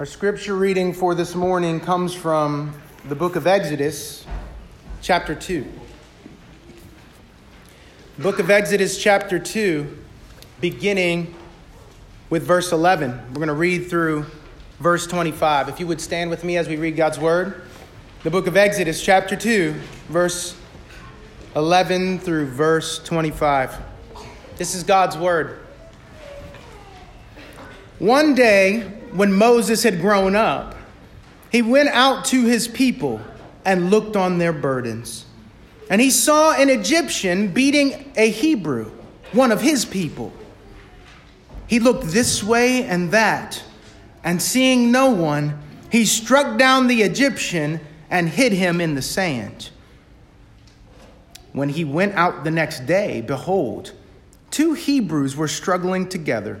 Our scripture reading for this morning comes from the book of Exodus, chapter 2. Book of Exodus, chapter 2, beginning with verse 11. We're going to read through verse 25. If you would stand with me as we read God's word. The book of Exodus, chapter 2, verse 11 through verse 25. This is God's word. One day, when Moses had grown up, he went out to his people and looked on their burdens. And he saw an Egyptian beating a Hebrew, one of his people. He looked this way and that, and seeing no one, he struck down the Egyptian and hid him in the sand. When he went out the next day, behold, two Hebrews were struggling together.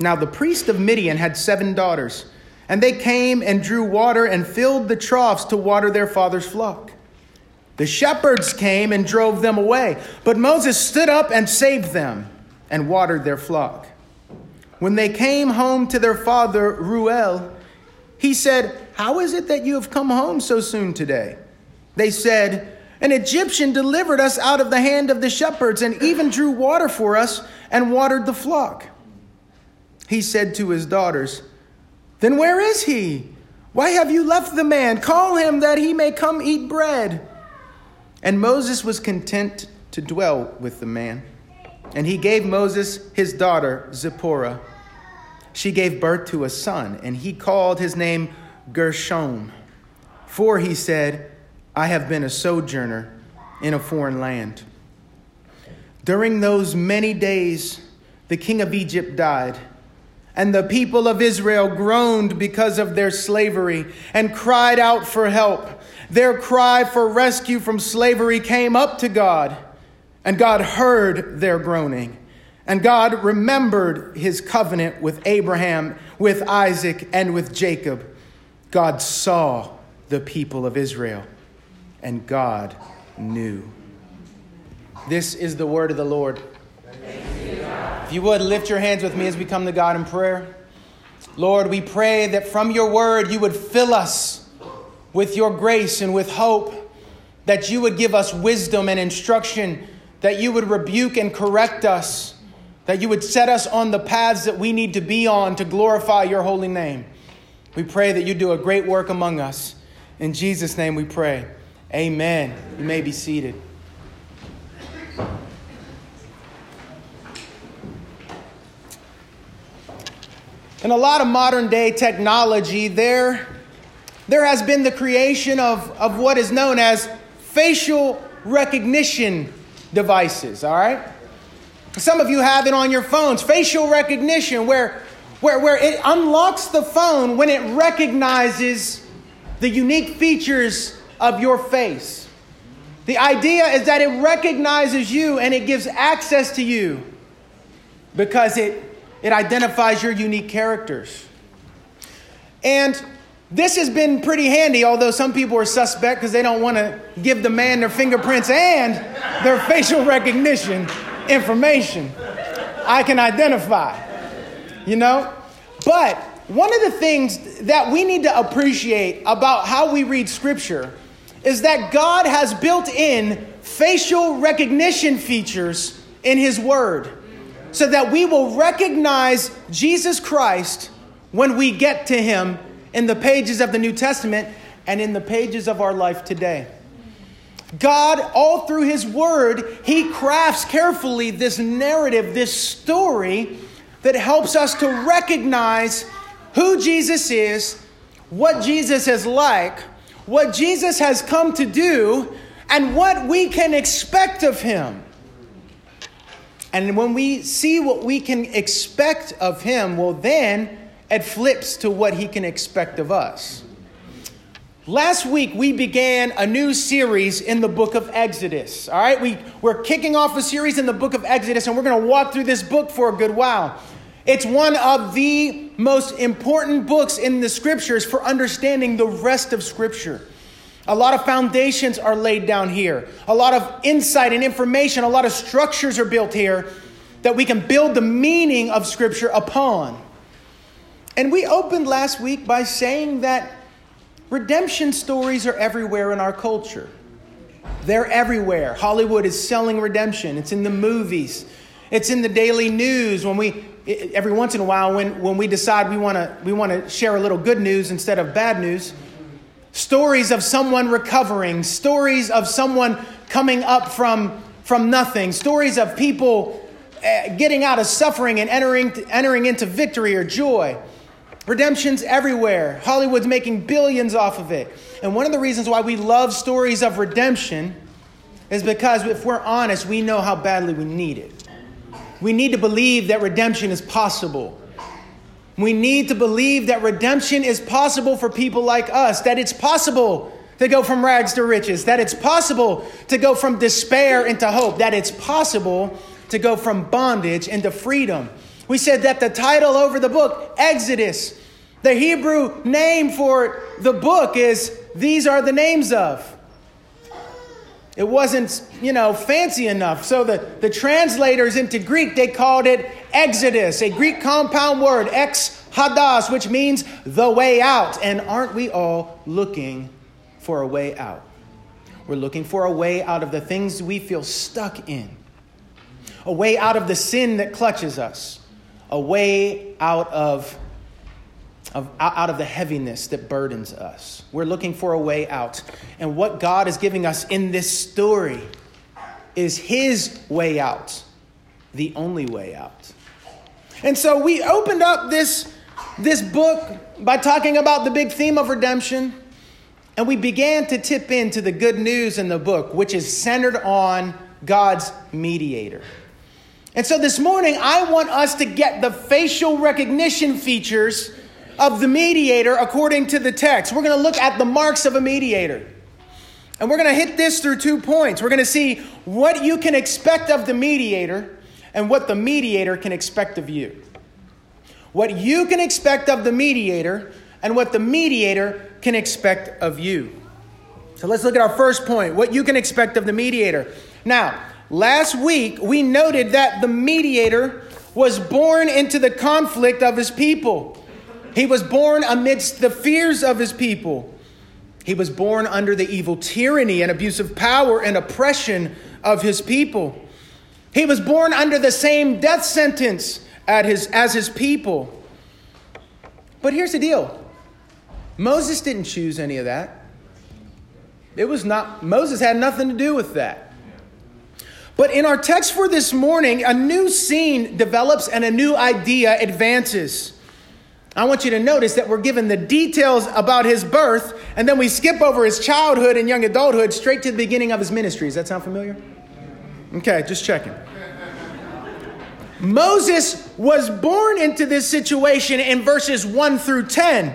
Now the priest of Midian had seven daughters, and they came and drew water and filled the troughs to water their father's flock. The shepherds came and drove them away, but Moses stood up and saved them and watered their flock. When they came home to their father Reuel, he said, How is it that you have come home so soon today? They said, An Egyptian delivered us out of the hand of the shepherds and even drew water for us and watered the flock he said to his daughters, Then where is he? Why have you left the man? Call him that he may come eat bread. And Moses was content to dwell with the man. And he gave Moses his daughter, Zipporah. She gave birth to a son, and he called his name Gershom. For he said, I have been a sojourner in a foreign land. During those many days, the king of Egypt died and the people of Israel groaned because of their slavery and cried out for help. Their cry for rescue from slavery came up to God, and God heard their groaning. And God remembered his covenant with Abraham, with Isaac, and with Jacob. God saw the people of Israel, and God knew. This is the word of the Lord. If you would, lift your hands with me as we come to God in prayer. Lord, we pray that from your word you would fill us with your grace and with hope, that you would give us wisdom and instruction, that you would rebuke and correct us, that you would set us on the paths that we need to be on to glorify your holy name. We pray that you do a great work among us. In Jesus' name we pray. Amen. You may be seated. In a lot of modern day technology, there, there has been the creation of, of what is known as facial recognition devices, all right? Some of you have it on your phones, facial recognition, where, where, where it unlocks the phone when it recognizes the unique features of your face. The idea is that it recognizes you and it gives access to you because it it identifies your unique characters. And this has been pretty handy, although some people are suspect because they don't want to give the man their fingerprints and their facial recognition information. I can identify, you know? But one of the things that we need to appreciate about how we read Scripture is that God has built in facial recognition features in His Word so that we will recognize Jesus Christ when we get to him in the pages of the New Testament and in the pages of our life today. God, all through his word, he crafts carefully this narrative, this story that helps us to recognize who Jesus is, what Jesus is like, what Jesus has come to do, and what we can expect of him. And when we see what we can expect of him, well, then it flips to what he can expect of us. Last week, we began a new series in the book of Exodus. All right, we, we're kicking off a series in the book of Exodus, and we're going to walk through this book for a good while. It's one of the most important books in the scriptures for understanding the rest of scripture. A lot of foundations are laid down here, a lot of insight and information, a lot of structures are built here that we can build the meaning of scripture upon. And we opened last week by saying that redemption stories are everywhere in our culture. They're everywhere. Hollywood is selling redemption. It's in the movies. It's in the daily news when we every once in a while when, when we decide we want to we want to share a little good news instead of bad news. Stories of someone recovering, stories of someone coming up from from nothing, stories of people eh, getting out of suffering and entering entering into victory or joy. Redemption's everywhere. Hollywood's making billions off of it. And one of the reasons why we love stories of redemption is because if we're honest, we know how badly we need it. We need to believe that redemption is possible. We need to believe that redemption is possible for people like us, that it's possible to go from rags to riches, that it's possible to go from despair into hope, that it's possible to go from bondage into freedom. We said that the title over the book, Exodus, the Hebrew name for the book is These Are the Names of. It wasn't, you know, fancy enough. So the, the translators into Greek, they called it Exodus, a Greek compound word, ex hodos, which means the way out. And aren't we all looking for a way out? We're looking for a way out of the things we feel stuck in, a way out of the sin that clutches us, a way out of of, out of the heaviness that burdens us. We're looking for a way out. And what God is giving us in this story is His way out, the only way out. And so we opened up this, this book by talking about the big theme of redemption. And we began to tip into the good news in the book, which is centered on God's mediator. And so this morning, I want us to get the facial recognition features of the mediator according to the text. We're going to look at the marks of a mediator. And we're going to hit this through two points. We're going to see what you can expect of the mediator and what the mediator can expect of you. What you can expect of the mediator and what the mediator can expect of you. So let's look at our first point what you can expect of the mediator. Now, last week we noted that the mediator was born into the conflict of his people. He was born amidst the fears of his people. He was born under the evil tyranny and abuse of power and oppression of his people. He was born under the same death sentence at his, as his people. But here's the deal Moses didn't choose any of that. It was not, Moses had nothing to do with that. But in our text for this morning, a new scene develops and a new idea advances. I want you to notice that we're given the details about his birth, and then we skip over his childhood and young adulthood straight to the beginning of his ministry. Does that sound familiar? Okay, just checking. Moses was born into this situation in verses 1 through 10.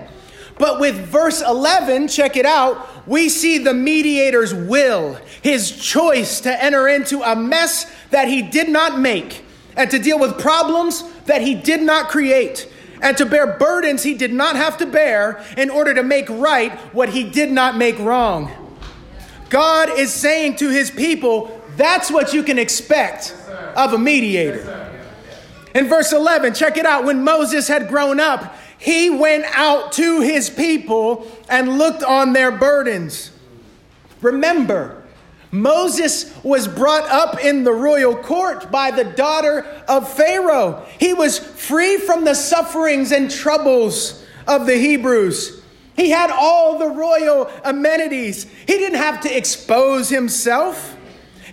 But with verse 11, check it out, we see the mediator's will, his choice to enter into a mess that he did not make and to deal with problems that he did not create and to bear burdens he did not have to bear in order to make right what he did not make wrong. God is saying to his people, that's what you can expect of a mediator. In verse 11, check it out. When Moses had grown up, he went out to his people and looked on their burdens. Remember, Moses was brought up in the royal court by the daughter of Pharaoh. He was free from the sufferings and troubles of the Hebrews. He had all the royal amenities. He didn't have to expose himself.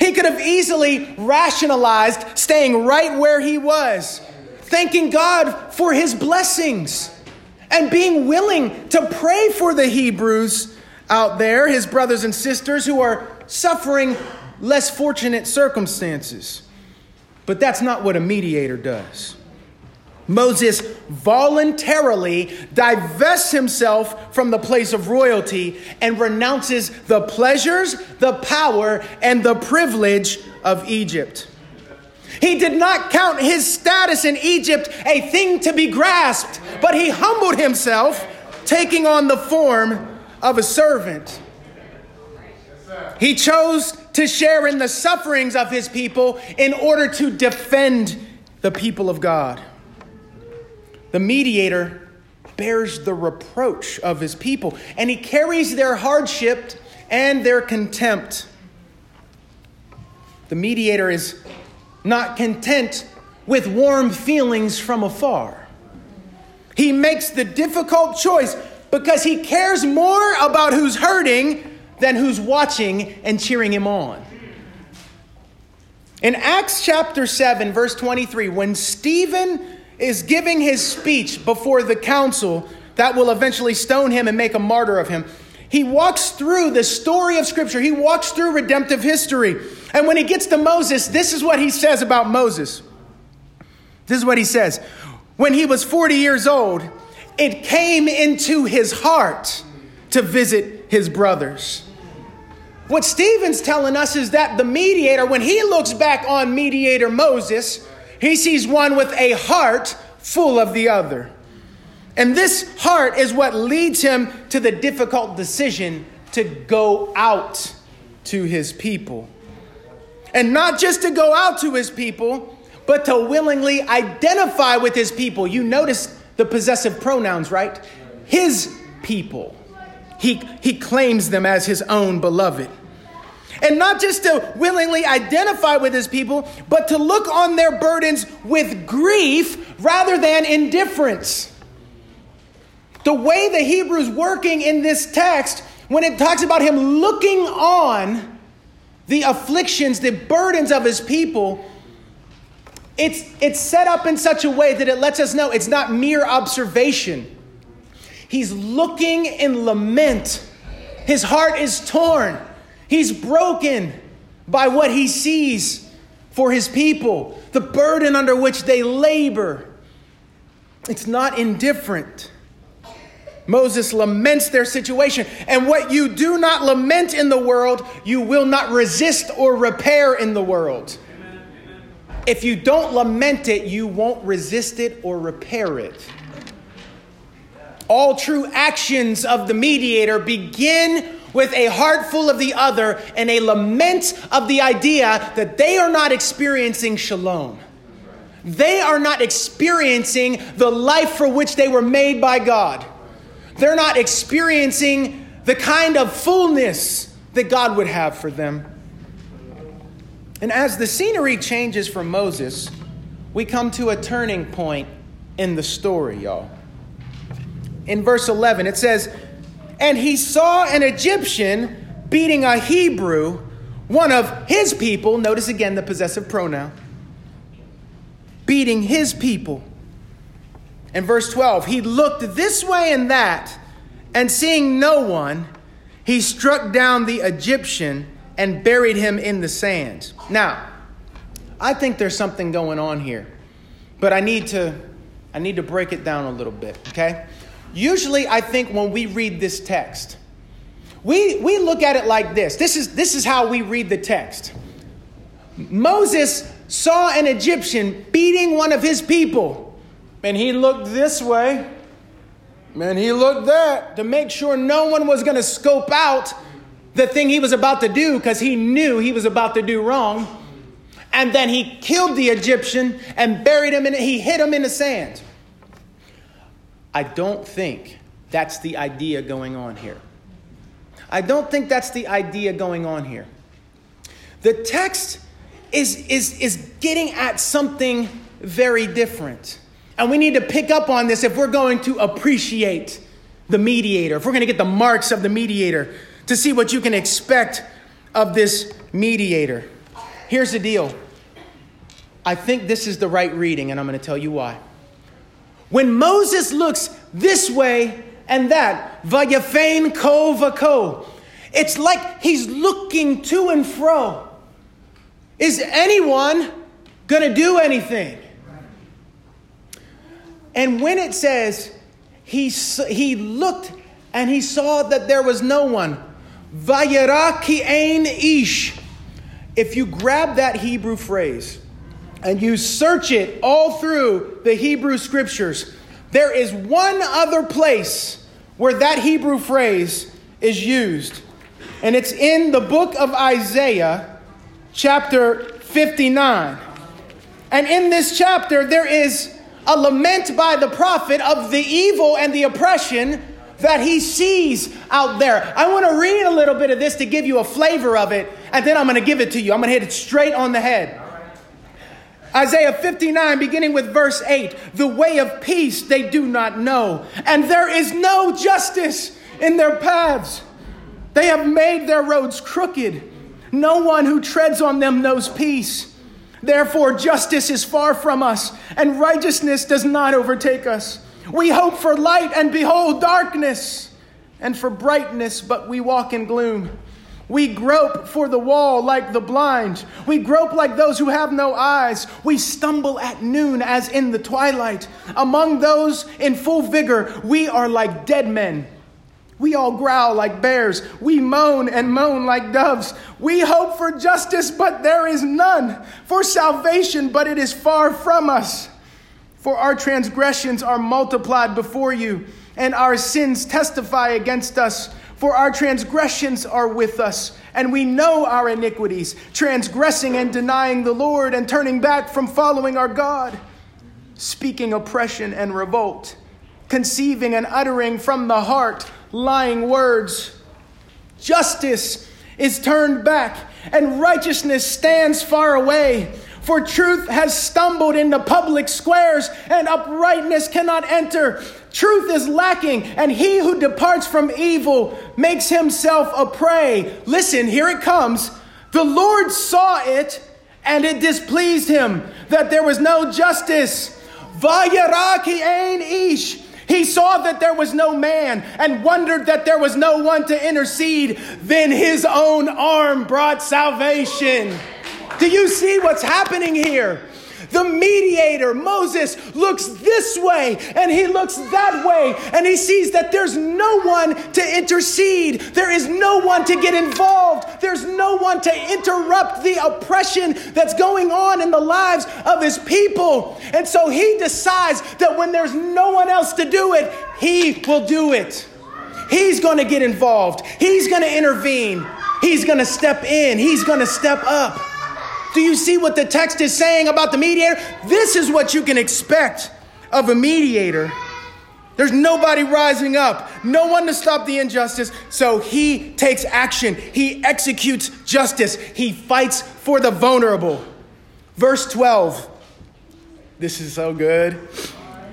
He could have easily rationalized staying right where he was, thanking God for his blessings, and being willing to pray for the Hebrews out there, his brothers and sisters who are suffering less fortunate circumstances. But that's not what a mediator does. Moses voluntarily divests himself from the place of royalty and renounces the pleasures, the power, and the privilege of Egypt. He did not count his status in Egypt a thing to be grasped, but he humbled himself, taking on the form of a servant. He chose to share in the sufferings of his people in order to defend the people of God. The mediator bears the reproach of his people, and he carries their hardship and their contempt. The mediator is not content with warm feelings from afar. He makes the difficult choice because he cares more about who's hurting than who's watching and cheering him on. In Acts chapter 7, verse 23, when Stephen is giving his speech before the council that will eventually stone him and make a martyr of him, he walks through the story of Scripture. He walks through redemptive history. And when he gets to Moses, this is what he says about Moses. This is what he says. When he was 40 years old, it came into his heart to visit his brothers. What Stephen's telling us is that the mediator, when he looks back on mediator Moses, he sees one with a heart full of the other. And this heart is what leads him to the difficult decision to go out to his people. And not just to go out to his people, but to willingly identify with his people. You notice the possessive pronouns, right? His people. He, he claims them as his own beloved. And not just to willingly identify with his people, but to look on their burdens with grief rather than indifference. The way the Hebrew's working in this text, when it talks about him looking on the afflictions, the burdens of his people, it's, it's set up in such a way that it lets us know it's not mere observation. He's looking in lament. His heart is torn. He's broken by what he sees for his people, the burden under which they labor. It's not indifferent. Moses laments their situation. And what you do not lament in the world, you will not resist or repair in the world. If you don't lament it, you won't resist it or repair it. All true actions of the mediator begin with a heart full of the other and a lament of the idea that they are not experiencing shalom. They are not experiencing the life for which they were made by God. They're not experiencing the kind of fullness that God would have for them. And as the scenery changes for Moses, we come to a turning point in the story, y'all. In verse 11, it says, and he saw an Egyptian beating a Hebrew, one of his people. Notice again the possessive pronoun. Beating his people. In verse 12, he looked this way and that, and seeing no one, he struck down the Egyptian and buried him in the sand. Now, I think there's something going on here, but I need to I need to break it down a little bit, okay? Usually, I think when we read this text, we, we look at it like this. This is, this is how we read the text. Moses saw an Egyptian beating one of his people, and he looked this way, and he looked that to make sure no one was going to scope out the thing he was about to do because he knew he was about to do wrong. And then he killed the Egyptian and buried him, and he hid him in the sand. I don't think that's the idea going on here. I don't think that's the idea going on here. The text is, is, is getting at something very different. And we need to pick up on this if we're going to appreciate the mediator, if we're going to get the marks of the mediator, to see what you can expect of this mediator. Here's the deal I think this is the right reading, and I'm going to tell you why. When Moses looks this way and that, vayafain ko vako, it's like he's looking to and fro. Is anyone going to do anything? And when it says he, he looked and he saw that there was no one, Vayera ki ein ish. If you grab that Hebrew phrase and you search it all through the Hebrew scriptures, there is one other place where that Hebrew phrase is used. And it's in the book of Isaiah, chapter 59. And in this chapter, there is a lament by the prophet of the evil and the oppression that he sees out there. I want to read a little bit of this to give you a flavor of it, and then I'm going to give it to you. I'm going to hit it straight on the head. Isaiah 59, beginning with verse 8 The way of peace they do not know, and there is no justice in their paths. They have made their roads crooked. No one who treads on them knows peace. Therefore, justice is far from us, and righteousness does not overtake us. We hope for light, and behold, darkness, and for brightness, but we walk in gloom. We grope for the wall like the blind. We grope like those who have no eyes. We stumble at noon as in the twilight. Among those in full vigor, we are like dead men. We all growl like bears. We moan and moan like doves. We hope for justice, but there is none. For salvation, but it is far from us. For our transgressions are multiplied before you, and our sins testify against us. For our transgressions are with us, and we know our iniquities, transgressing and denying the Lord, and turning back from following our God, speaking oppression and revolt, conceiving and uttering from the heart lying words. Justice is turned back, and righteousness stands far away. For truth has stumbled in the public squares, and uprightness cannot enter. Truth is lacking, and he who departs from evil makes himself a prey. Listen, here it comes. The Lord saw it, and it displeased him that there was no justice. Vayaraki ein ish. He saw that there was no man and wondered that there was no one to intercede. Then his own arm brought salvation. Do you see what's happening here? The mediator, Moses, looks this way and he looks that way, and he sees that there's no one to intercede. There is no one to get involved. There's no one to interrupt the oppression that's going on in the lives of his people. And so he decides that when there's no one else to do it, he will do it. He's going to get involved, he's going to intervene, he's going to step in, he's going to step up. Do you see what the text is saying about the mediator? This is what you can expect of a mediator. There's nobody rising up, no one to stop the injustice. So he takes action, he executes justice, he fights for the vulnerable. Verse 12. This is so good.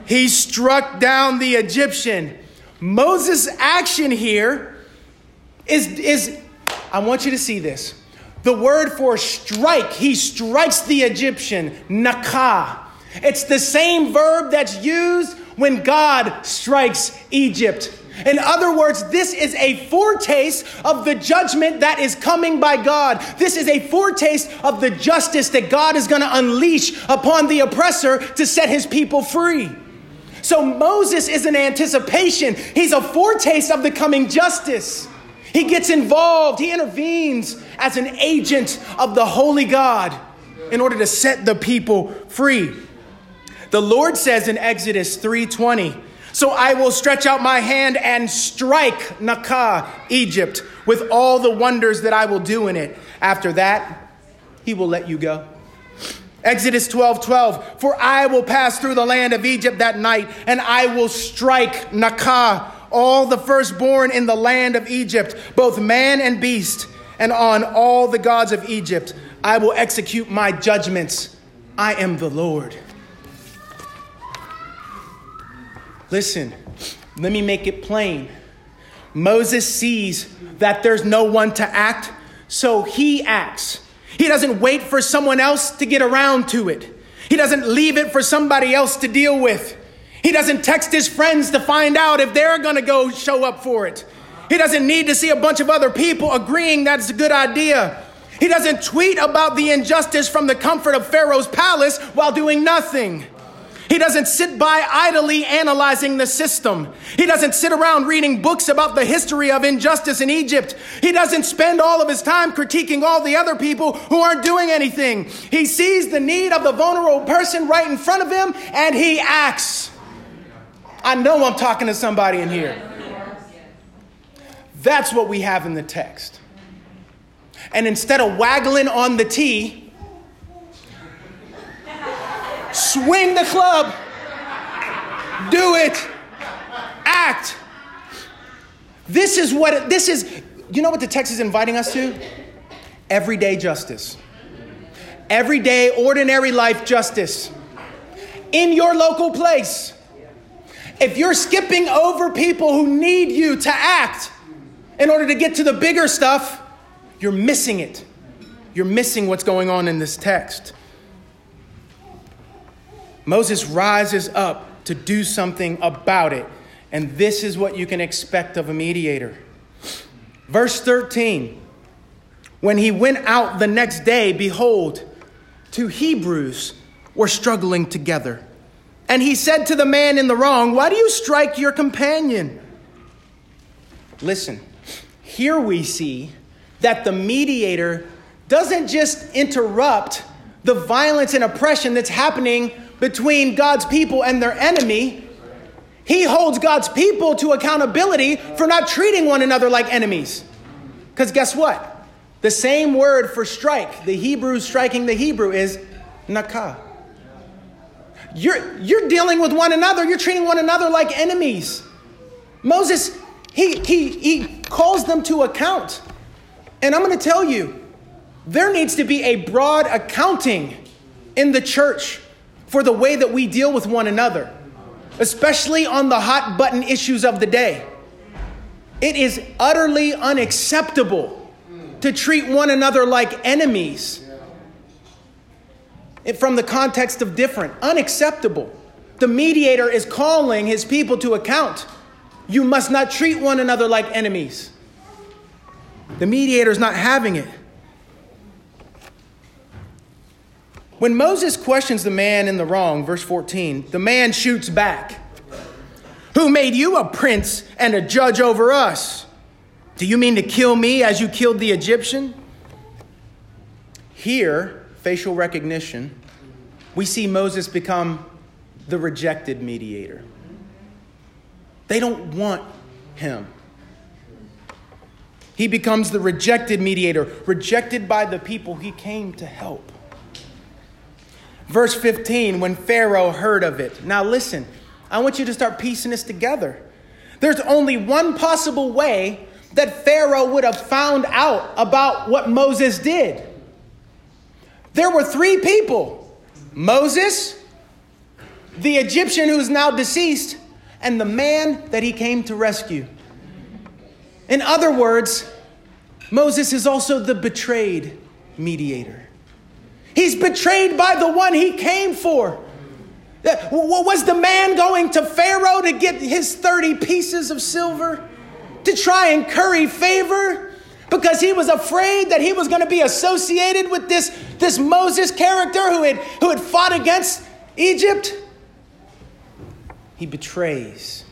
He struck down the Egyptian. Moses' action here is, is I want you to see this. The word for strike, he strikes the Egyptian, nakah. It's the same verb that's used when God strikes Egypt. In other words, this is a foretaste of the judgment that is coming by God. This is a foretaste of the justice that God is going to unleash upon the oppressor to set his people free. So Moses is an anticipation, he's a foretaste of the coming justice. He gets involved, he intervenes as an agent of the holy God in order to set the people free. The Lord says in Exodus 3:20, "So I will stretch out my hand and strike Nakah, Egypt, with all the wonders that I will do in it. After that, he will let you go." Exodus 12, 12, for I will pass through the land of Egypt that night, and I will strike Nakah all the firstborn in the land of Egypt, both man and beast, and on all the gods of Egypt. I will execute my judgments. I am the Lord. Listen, let me make it plain. Moses sees that there's no one to act, so he acts. He doesn't wait for someone else to get around to it. He doesn't leave it for somebody else to deal with. He doesn't text his friends to find out if they're going to go show up for it. He doesn't need to see a bunch of other people agreeing that's a good idea. He doesn't tweet about the injustice from the comfort of Pharaoh's palace while doing nothing. He doesn't sit by idly analyzing the system. He doesn't sit around reading books about the history of injustice in Egypt. He doesn't spend all of his time critiquing all the other people who aren't doing anything. He sees the need of the vulnerable person right in front of him and he acts. I know I'm talking to somebody in here. That's what we have in the text. And instead of waggling on the tee, swing the club, do it, act. This is what this is. You know what the text is inviting us to? Everyday justice. Everyday, ordinary life justice. In your local place. If you're skipping over people who need you to act in order to get to the bigger stuff, you're missing it. You're missing what's going on in this text. Moses rises up to do something about it, and this is what you can expect of a mediator. Verse 13 When he went out the next day, behold, two Hebrews were struggling together. And he said to the man in the wrong, Why do you strike your companion? Listen, here we see that the mediator doesn't just interrupt the violence and oppression that's happening between God's people and their enemy. He holds God's people to accountability for not treating one another like enemies. Because guess what? The same word for strike, the Hebrew striking the Hebrew, is nakah. You're, you're dealing with one another, you're treating one another like enemies. Moses, he, he, he calls them to account. And I'm going to tell you, there needs to be a broad accounting in the church for the way that we deal with one another, especially on the hot button issues of the day. It is utterly unacceptable to treat one another like enemies from the context of different. Unacceptable. The mediator is calling his people to account. You must not treat one another like enemies. The mediator is not having it. When Moses questions the man in the wrong, verse 14, the man shoots back. Who made you a prince and a judge over us? Do you mean to kill me as you killed the Egyptian? Here, facial recognition, we see Moses become the rejected mediator. They don't want him. He becomes the rejected mediator, rejected by the people he came to help. Verse 15, when Pharaoh heard of it. Now, listen, I want you to start piecing this together. There's only one possible way that Pharaoh would have found out about what Moses did. There were three people Moses, the Egyptian who's now deceased, and the man that he came to rescue. In other words, Moses is also the betrayed mediator. He's betrayed by the one he came for. Uh, was the man going to Pharaoh to get his 30 pieces of silver? To try and curry favor? Because he was afraid that he was going to be associated with this, this Moses character who had, who had fought against Egypt? He betrays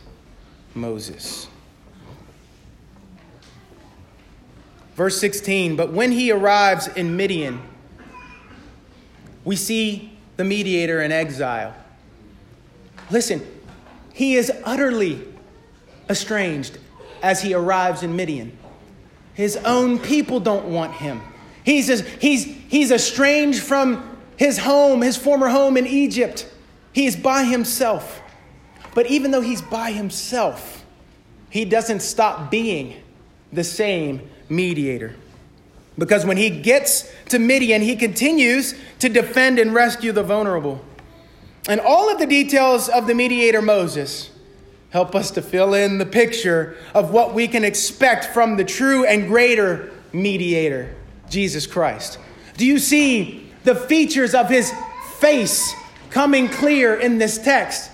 Moses. Verse 16, but when he arrives in Midian, we see the mediator in exile. Listen, he is utterly estranged as he arrives in Midian. His own people don't want him. He's, he's, he's estranged from his home, his former home in Egypt. He is by himself. But even though he's by himself, he doesn't stop being the same mediator. Because when he gets to Midian, he continues to defend and rescue the vulnerable. And all of the details of the mediator Moses help us to fill in the picture of what we can expect from the true and greater mediator, Jesus Christ. Do you see the features of his face coming clear in this text?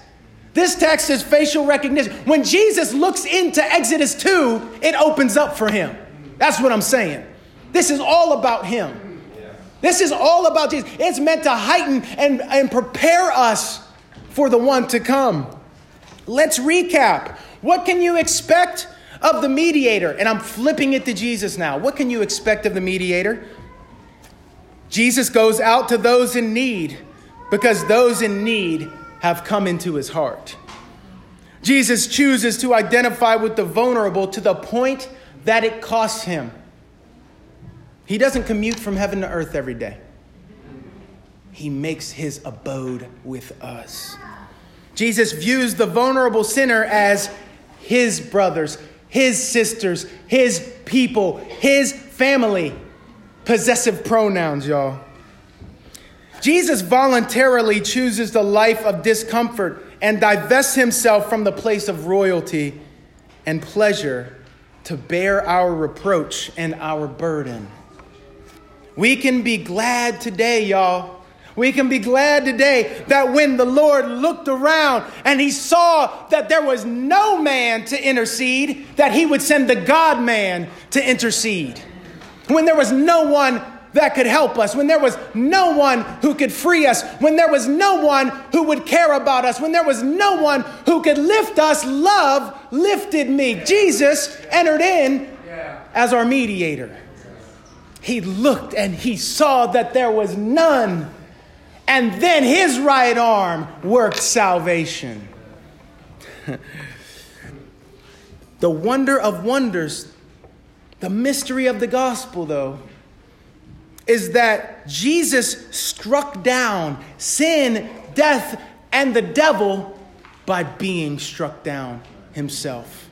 This text is facial recognition. When Jesus looks into Exodus 2, it opens up for him. That's what I'm saying. This is all about him. This is all about Jesus. It's meant to heighten and, and prepare us for the one to come. Let's recap. What can you expect of the mediator? And I'm flipping it to Jesus now. What can you expect of the mediator? Jesus goes out to those in need because those in need have come into his heart. Jesus chooses to identify with the vulnerable to the point that it costs him. He doesn't commute from heaven to earth every day, he makes his abode with us. Jesus views the vulnerable sinner as his brothers, his sisters, his people, his family. Possessive pronouns, y'all. Jesus voluntarily chooses the life of discomfort and divests himself from the place of royalty and pleasure to bear our reproach and our burden. We can be glad today, y'all. We can be glad today that when the Lord looked around and he saw that there was no man to intercede, that he would send the God man to intercede. When there was no one that could help us, when there was no one who could free us, when there was no one who would care about us, when there was no one who could lift us, love lifted me. Jesus entered in as our mediator. He looked and he saw that there was none. And then his right arm worked salvation. the wonder of wonders, the mystery of the gospel, though, is that Jesus struck down sin, death, and the devil by being struck down himself.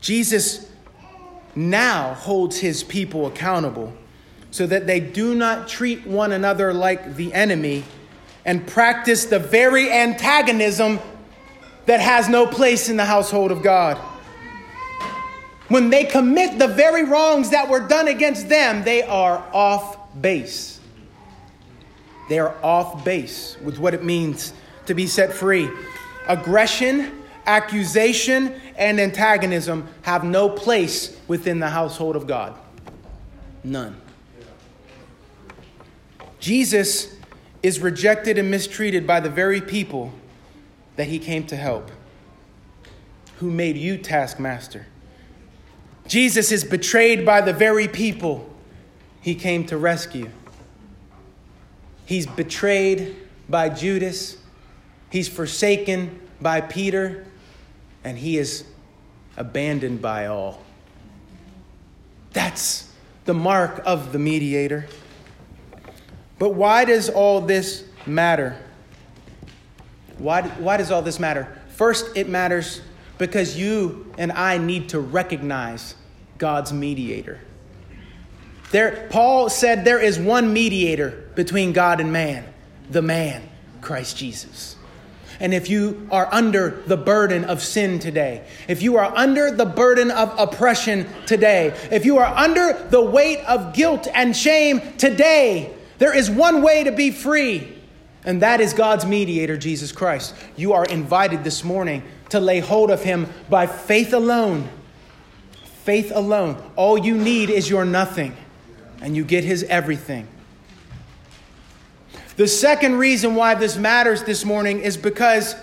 Jesus now holds his people accountable so that they do not treat one another like the enemy and practice the very antagonism that has no place in the household of God. When they commit the very wrongs that were done against them, they are off base. They are off base with what it means to be set free. Aggression, accusation, and antagonism have no place within the household of God. None. Jesus is rejected and mistreated by the very people that he came to help, who made you taskmaster. Jesus is betrayed by the very people he came to rescue. He's betrayed by Judas, he's forsaken by Peter, and he is abandoned by all. That's the mark of the mediator. But why does all this matter? Why, why does all this matter? First, it matters because you and I need to recognize God's mediator. There, Paul said there is one mediator between God and man, the man, Christ Jesus. And if you are under the burden of sin today, if you are under the burden of oppression today, if you are under the weight of guilt and shame today, there is one way to be free, and that is God's mediator, Jesus Christ. You are invited this morning to lay hold of him by faith alone faith alone. All you need is your nothing, and you get his everything. The second reason why this matters this morning is because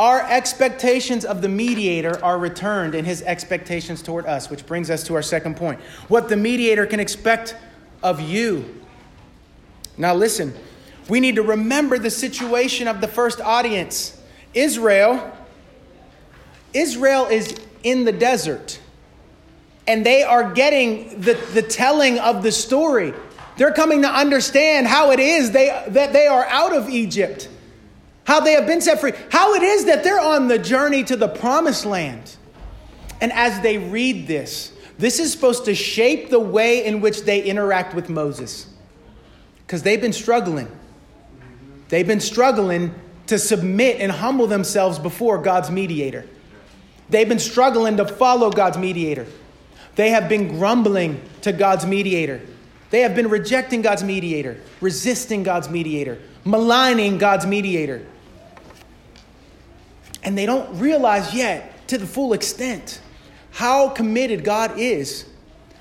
our expectations of the mediator are returned in his expectations toward us, which brings us to our second point. What the mediator can expect of you. Now, listen, we need to remember the situation of the first audience. Israel, Israel is in the desert and they are getting the, the telling of the story. They're coming to understand how it is they, that they are out of Egypt, how they have been set free, how it is that they're on the journey to the promised land. And as they read this, this is supposed to shape the way in which they interact with Moses. Because they've been struggling. They've been struggling to submit and humble themselves before God's mediator. They've been struggling to follow God's mediator. They have been grumbling to God's mediator. They have been rejecting God's mediator, resisting God's mediator, maligning God's mediator. And they don't realize yet to the full extent how committed God is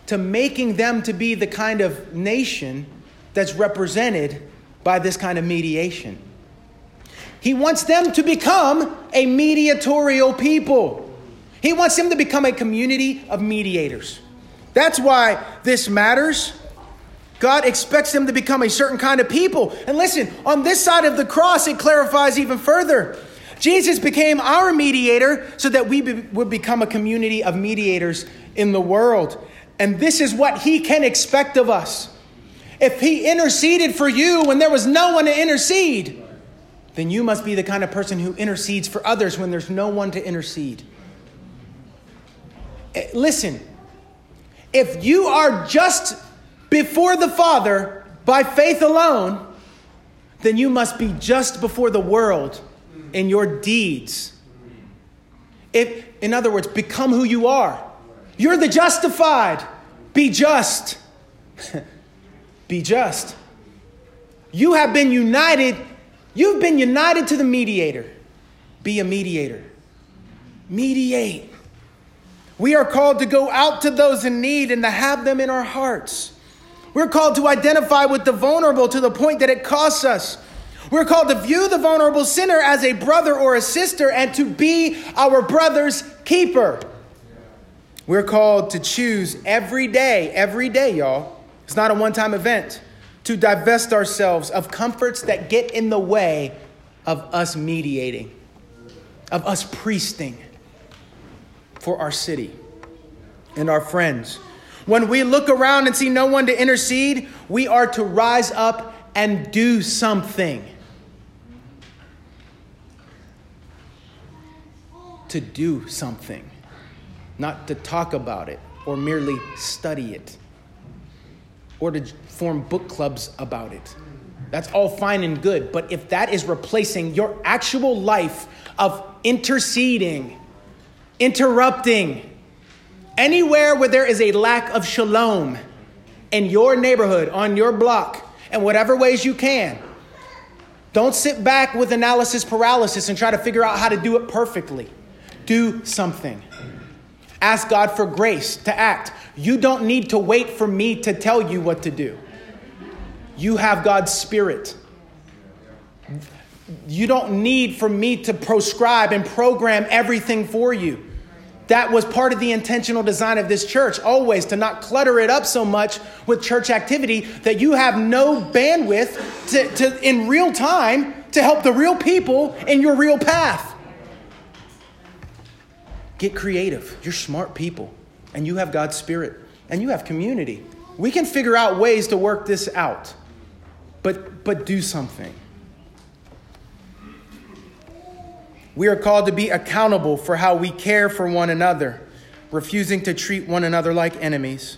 to making them to be the kind of nation that's represented by this kind of mediation. He wants them to become a mediatorial people. He wants them to become a community of mediators. That's why this matters. God expects them to become a certain kind of people. And listen, on this side of the cross, it clarifies even further. Jesus became our mediator so that we be, would become a community of mediators in the world. And this is what he can expect of us. If he interceded for you when there was no one to intercede, then you must be the kind of person who intercedes for others when there's no one to intercede. Eh, listen, if you are just before the Father by faith alone, then you must be just before the world in your deeds. If, in other words, become who you are. You're the justified. Be just. be just. You have been united. You've been united to the mediator. Be a mediator. Mediate. We are called to go out to those in need and to have them in our hearts. We're called to identify with the vulnerable to the point that it costs us. We're called to view the vulnerable sinner as a brother or a sister and to be our brother's keeper. We're called to choose every day, every day, y'all. It's not a one time event, to divest ourselves of comforts that get in the way of us mediating, of us priesting for our city and our friends. When we look around and see no one to intercede, we are to rise up and do something. To do something, not to talk about it or merely study it or to form book clubs about it. That's all fine and good, but if that is replacing your actual life of interceding, interrupting, Anywhere where there is a lack of shalom in your neighborhood, on your block, in whatever ways you can, don't sit back with analysis paralysis and try to figure out how to do it perfectly. Do something. Ask God for grace to act. You don't need to wait for me to tell you what to do. You have God's Spirit. You don't need for me to proscribe and program everything for you. That was part of the intentional design of this church, always to not clutter it up so much with church activity that you have no bandwidth to, to in real time to help the real people in your real path. Get creative. You're smart people, and you have God's Spirit, and you have community. We can figure out ways to work this out, but, but do something. We are called to be accountable for how we care for one another, refusing to treat one another like enemies.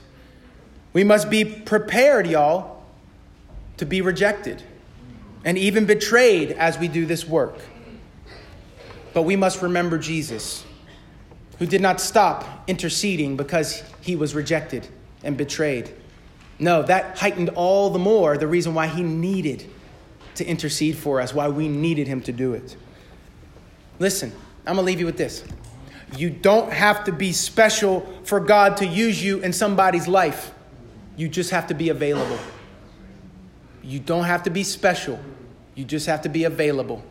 We must be prepared, y'all, to be rejected and even betrayed as we do this work. But we must remember Jesus, who did not stop interceding because he was rejected and betrayed. No, that heightened all the more the reason why he needed to intercede for us, why we needed him to do it. Listen, I'm going to leave you with this. You don't have to be special for God to use you in somebody's life. You just have to be available. You don't have to be special. You just have to be available.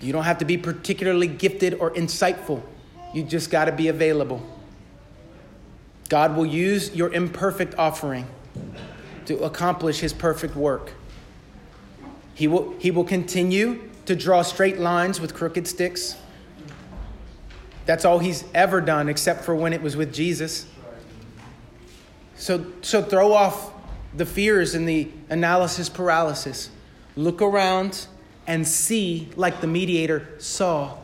You don't have to be particularly gifted or insightful. You just got to be available. God will use your imperfect offering to accomplish his perfect work. He will, he will continue to draw straight lines with crooked sticks. That's all he's ever done, except for when it was with Jesus. So, so throw off the fears and the analysis paralysis. Look around and see like the mediator saw.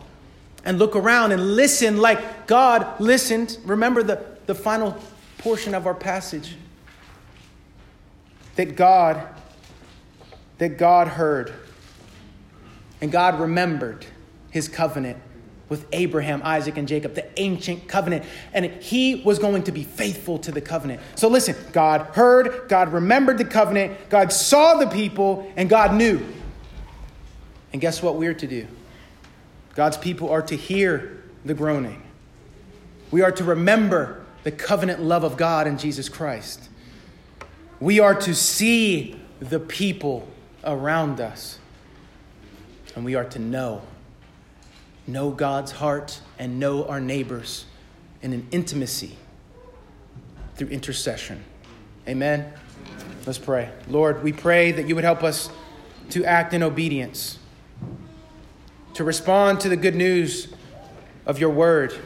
And look around and listen like God listened. Remember the, the final portion of our passage that God that God heard and God remembered his covenant with Abraham, Isaac, and Jacob, the ancient covenant. And he was going to be faithful to the covenant. So listen, God heard, God remembered the covenant, God saw the people, and God knew. And guess what we're to do? God's people are to hear the groaning. We are to remember the covenant love of God in Jesus Christ. We are to see the people around us And we are to know. Know God's heart and know our neighbors in an intimacy through intercession. Amen. Let's pray. Lord, we pray that you would help us to act in obedience, to respond to the good news of your word,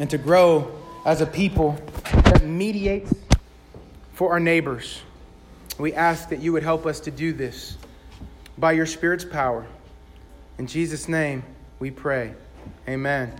and to grow as a people that mediates for our neighbors. We ask that you would help us to do this by your Spirit's power. In Jesus' name we pray. Amen.